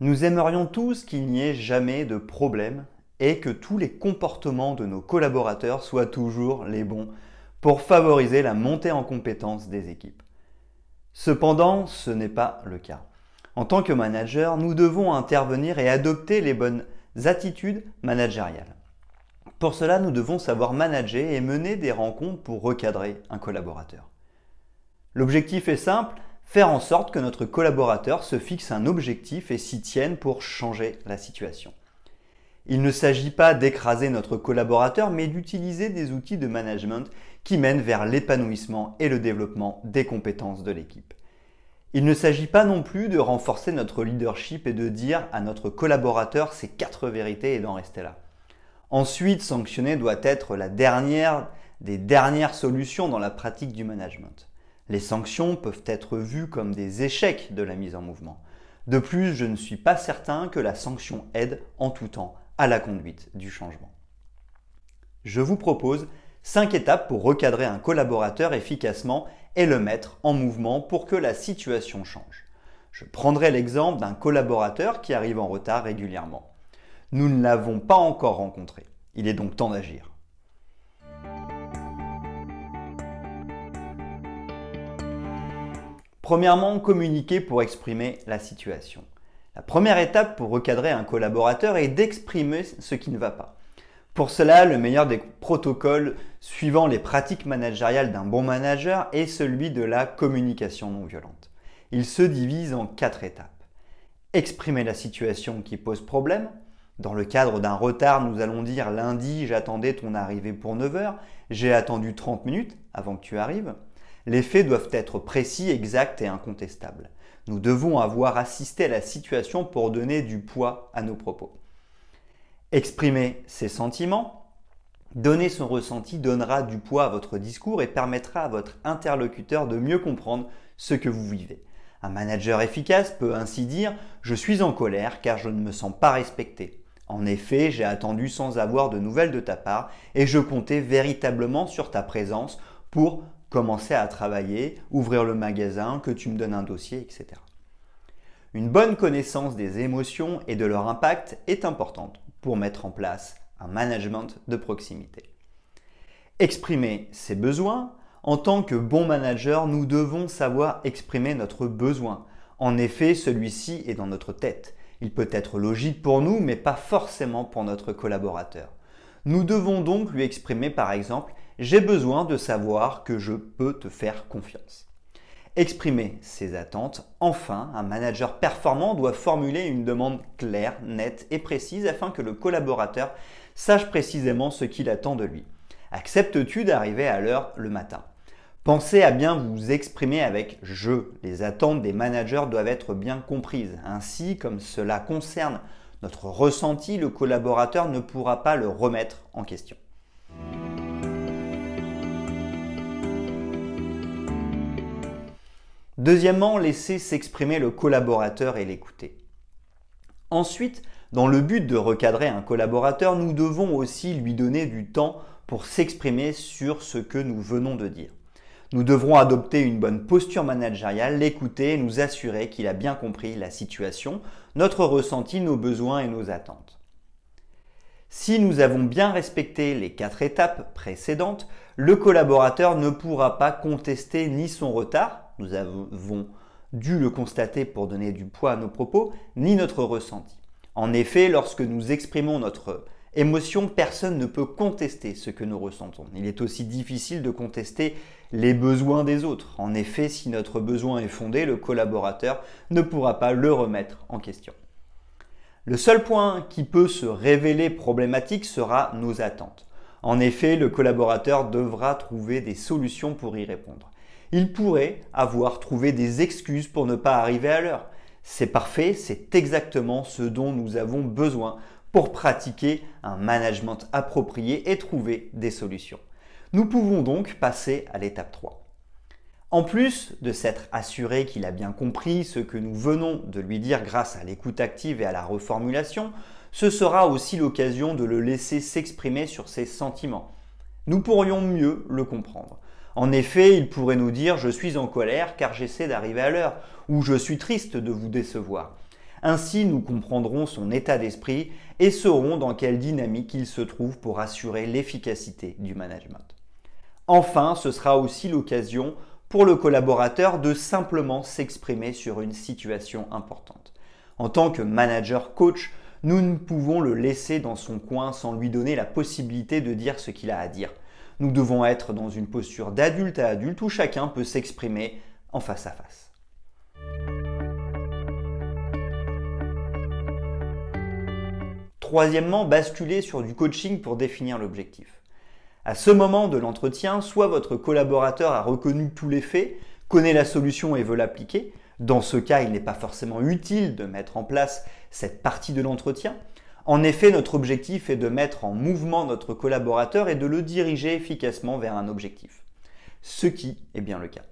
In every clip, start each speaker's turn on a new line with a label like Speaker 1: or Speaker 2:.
Speaker 1: Nous aimerions tous qu'il n'y ait jamais de problème et que tous les comportements de nos collaborateurs soient toujours les bons pour favoriser la montée en compétence des équipes. Cependant, ce n'est pas le cas. En tant que manager, nous devons intervenir et adopter les bonnes attitudes managériales. Pour cela, nous devons savoir manager et mener des rencontres pour recadrer un collaborateur. L'objectif est simple, faire en sorte que notre collaborateur se fixe un objectif et s'y tienne pour changer la situation. Il ne s'agit pas d'écraser notre collaborateur, mais d'utiliser des outils de management qui mènent vers l'épanouissement et le développement des compétences de l'équipe. Il ne s'agit pas non plus de renforcer notre leadership et de dire à notre collaborateur ses quatre vérités et d'en rester là. Ensuite, sanctionner doit être la dernière des dernières solutions dans la pratique du management. Les sanctions peuvent être vues comme des échecs de la mise en mouvement. De plus, je ne suis pas certain que la sanction aide en tout temps à la conduite du changement. Je vous propose 5 étapes pour recadrer un collaborateur efficacement et le mettre en mouvement pour que la situation change. Je prendrai l'exemple d'un collaborateur qui arrive en retard régulièrement. Nous ne l'avons pas encore rencontré. Il est donc temps d'agir. Premièrement, communiquer pour exprimer la situation. La première étape pour recadrer un collaborateur est d'exprimer ce qui ne va pas. Pour cela, le meilleur des protocoles suivant les pratiques managériales d'un bon manager est celui de la communication non violente. Il se divise en quatre étapes. Exprimer la situation qui pose problème. Dans le cadre d'un retard, nous allons dire lundi, j'attendais ton arrivée pour 9 heures, j'ai attendu 30 minutes avant que tu arrives. Les faits doivent être précis, exacts et incontestables. Nous devons avoir assisté à la situation pour donner du poids à nos propos. Exprimer ses sentiments, donner son ressenti donnera du poids à votre discours et permettra à votre interlocuteur de mieux comprendre ce que vous vivez. Un manager efficace peut ainsi dire ⁇ Je suis en colère car je ne me sens pas respecté. En effet, j'ai attendu sans avoir de nouvelles de ta part et je comptais véritablement sur ta présence pour commencer à travailler, ouvrir le magasin, que tu me donnes un dossier, etc. Une bonne connaissance des émotions et de leur impact est importante pour mettre en place un management de proximité. Exprimer ses besoins. En tant que bon manager, nous devons savoir exprimer notre besoin. En effet, celui-ci est dans notre tête. Il peut être logique pour nous, mais pas forcément pour notre collaborateur. Nous devons donc lui exprimer par exemple j'ai besoin de savoir que je peux te faire confiance. Exprimer ses attentes. Enfin, un manager performant doit formuler une demande claire, nette et précise afin que le collaborateur sache précisément ce qu'il attend de lui. Acceptes-tu d'arriver à l'heure le matin? Pensez à bien vous exprimer avec je. Les attentes des managers doivent être bien comprises. Ainsi, comme cela concerne notre ressenti, le collaborateur ne pourra pas le remettre en question. Deuxièmement, laisser s'exprimer le collaborateur et l'écouter. Ensuite, dans le but de recadrer un collaborateur, nous devons aussi lui donner du temps pour s'exprimer sur ce que nous venons de dire. Nous devrons adopter une bonne posture managériale, l'écouter et nous assurer qu'il a bien compris la situation, notre ressenti, nos besoins et nos attentes. Si nous avons bien respecté les quatre étapes précédentes, le collaborateur ne pourra pas contester ni son retard, nous avons dû le constater pour donner du poids à nos propos, ni notre ressenti. En effet, lorsque nous exprimons notre émotion, personne ne peut contester ce que nous ressentons. Il est aussi difficile de contester les besoins des autres. En effet, si notre besoin est fondé, le collaborateur ne pourra pas le remettre en question. Le seul point qui peut se révéler problématique sera nos attentes. En effet, le collaborateur devra trouver des solutions pour y répondre il pourrait avoir trouvé des excuses pour ne pas arriver à l'heure. C'est parfait, c'est exactement ce dont nous avons besoin pour pratiquer un management approprié et trouver des solutions. Nous pouvons donc passer à l'étape 3. En plus de s'être assuré qu'il a bien compris ce que nous venons de lui dire grâce à l'écoute active et à la reformulation, ce sera aussi l'occasion de le laisser s'exprimer sur ses sentiments. Nous pourrions mieux le comprendre. En effet, il pourrait nous dire je suis en colère car j'essaie d'arriver à l'heure ou je suis triste de vous décevoir. Ainsi, nous comprendrons son état d'esprit et saurons dans quelle dynamique il se trouve pour assurer l'efficacité du management. Enfin, ce sera aussi l'occasion pour le collaborateur de simplement s'exprimer sur une situation importante. En tant que manager coach, nous ne pouvons le laisser dans son coin sans lui donner la possibilité de dire ce qu'il a à dire. Nous devons être dans une posture d'adulte à adulte où chacun peut s'exprimer en face à face. Troisièmement, basculer sur du coaching pour définir l'objectif. À ce moment de l'entretien, soit votre collaborateur a reconnu tous les faits, connaît la solution et veut l'appliquer. Dans ce cas, il n'est pas forcément utile de mettre en place cette partie de l'entretien. En effet, notre objectif est de mettre en mouvement notre collaborateur et de le diriger efficacement vers un objectif. Ce qui est bien le cas.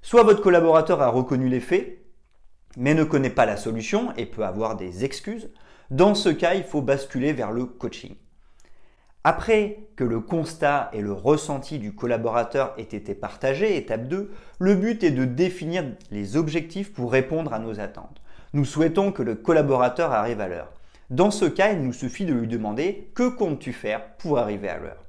Speaker 1: Soit votre collaborateur a reconnu les faits, mais ne connaît pas la solution et peut avoir des excuses. Dans ce cas, il faut basculer vers le coaching. Après que le constat et le ressenti du collaborateur aient été partagés, étape 2, le but est de définir les objectifs pour répondre à nos attentes. Nous souhaitons que le collaborateur arrive à l'heure. Dans ce cas, il nous suffit de lui demander que comptes-tu faire pour arriver à l'heure?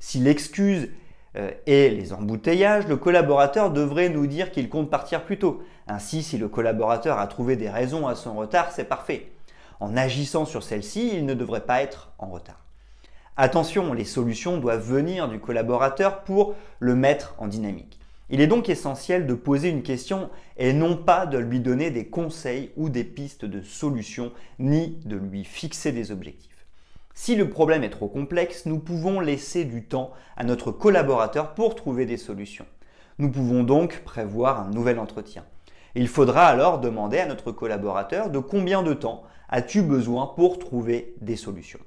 Speaker 1: Si l'excuse euh, est les embouteillages, le collaborateur devrait nous dire qu'il compte partir plus tôt. Ainsi, si le collaborateur a trouvé des raisons à son retard, c'est parfait. En agissant sur celle-ci, il ne devrait pas être en retard. Attention, les solutions doivent venir du collaborateur pour le mettre en dynamique. Il est donc essentiel de poser une question et non pas de lui donner des conseils ou des pistes de solutions, ni de lui fixer des objectifs. Si le problème est trop complexe, nous pouvons laisser du temps à notre collaborateur pour trouver des solutions. Nous pouvons donc prévoir un nouvel entretien. Il faudra alors demander à notre collaborateur de combien de temps as-tu besoin pour trouver des solutions.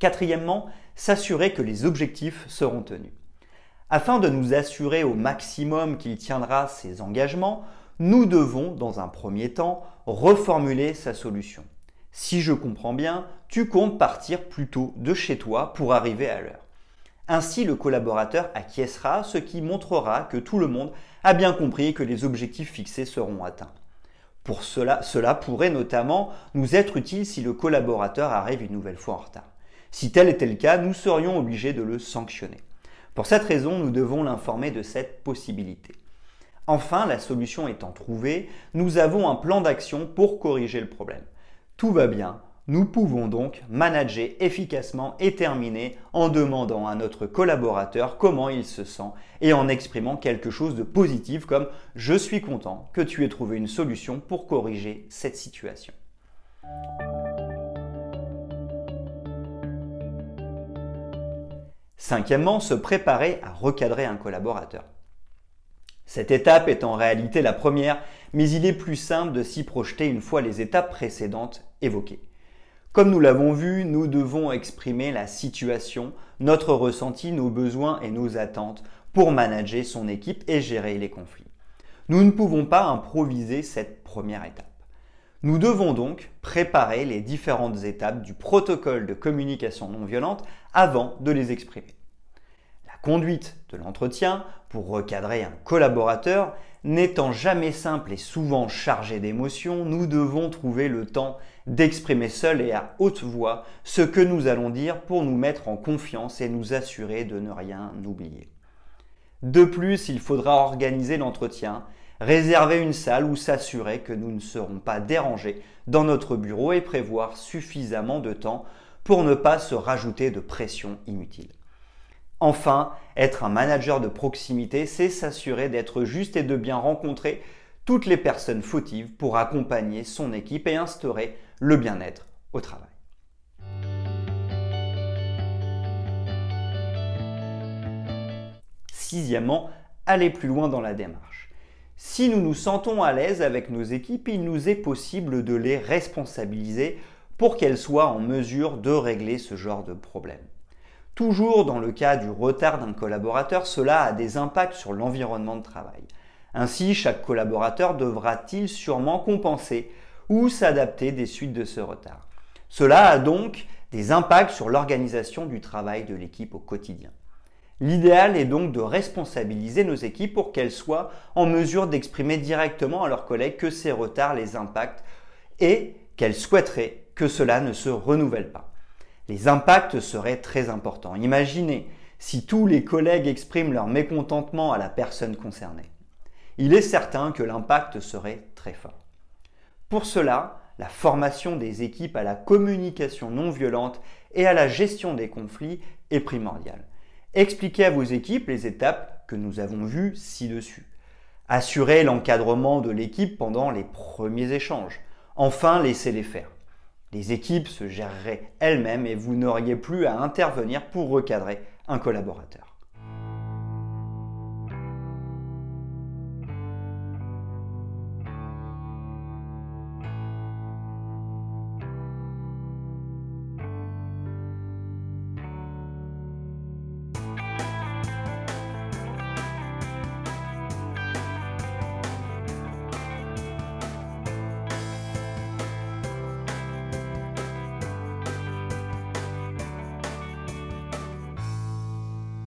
Speaker 1: Quatrièmement, s'assurer que les objectifs seront tenus. Afin de nous assurer au maximum qu'il tiendra ses engagements, nous devons, dans un premier temps, reformuler sa solution. Si je comprends bien, tu comptes partir plutôt de chez toi pour arriver à l'heure. Ainsi, le collaborateur acquiescera, ce qui montrera que tout le monde a bien compris que les objectifs fixés seront atteints. Pour cela, cela pourrait notamment nous être utile si le collaborateur arrive une nouvelle fois en retard. Si tel était le cas, nous serions obligés de le sanctionner. Pour cette raison, nous devons l'informer de cette possibilité. Enfin, la solution étant trouvée, nous avons un plan d'action pour corriger le problème. Tout va bien, nous pouvons donc manager efficacement et terminer en demandant à notre collaborateur comment il se sent et en exprimant quelque chose de positif comme ⁇ Je suis content que tu aies trouvé une solution pour corriger cette situation ⁇ Cinquièmement, se préparer à recadrer un collaborateur. Cette étape est en réalité la première, mais il est plus simple de s'y projeter une fois les étapes précédentes évoquées. Comme nous l'avons vu, nous devons exprimer la situation, notre ressenti, nos besoins et nos attentes pour manager son équipe et gérer les conflits. Nous ne pouvons pas improviser cette première étape. Nous devons donc préparer les différentes étapes du protocole de communication non violente avant de les exprimer conduite de l'entretien pour recadrer un collaborateur n'étant jamais simple et souvent chargé d'émotions, nous devons trouver le temps d'exprimer seul et à haute voix ce que nous allons dire pour nous mettre en confiance et nous assurer de ne rien oublier. De plus, il faudra organiser l'entretien, réserver une salle ou s'assurer que nous ne serons pas dérangés dans notre bureau et prévoir suffisamment de temps pour ne pas se rajouter de pression inutile. Enfin, être un manager de proximité, c'est s'assurer d'être juste et de bien rencontrer toutes les personnes fautives pour accompagner son équipe et instaurer le bien-être au travail. sixièmement, aller plus loin dans la démarche. Si nous nous sentons à l'aise avec nos équipes, il nous est possible de les responsabiliser pour qu'elles soient en mesure de régler ce genre de problème. Toujours dans le cas du retard d'un collaborateur, cela a des impacts sur l'environnement de travail. Ainsi, chaque collaborateur devra-t-il sûrement compenser ou s'adapter des suites de ce retard. Cela a donc des impacts sur l'organisation du travail de l'équipe au quotidien. L'idéal est donc de responsabiliser nos équipes pour qu'elles soient en mesure d'exprimer directement à leurs collègues que ces retards les impactent et qu'elles souhaiteraient que cela ne se renouvelle pas. Les impacts seraient très importants. Imaginez si tous les collègues expriment leur mécontentement à la personne concernée. Il est certain que l'impact serait très fort. Pour cela, la formation des équipes à la communication non violente et à la gestion des conflits est primordiale. Expliquez à vos équipes les étapes que nous avons vues ci-dessus. Assurez l'encadrement de l'équipe pendant les premiers échanges. Enfin, laissez-les faire. Les équipes se géreraient elles-mêmes et vous n'auriez plus à intervenir pour recadrer un collaborateur.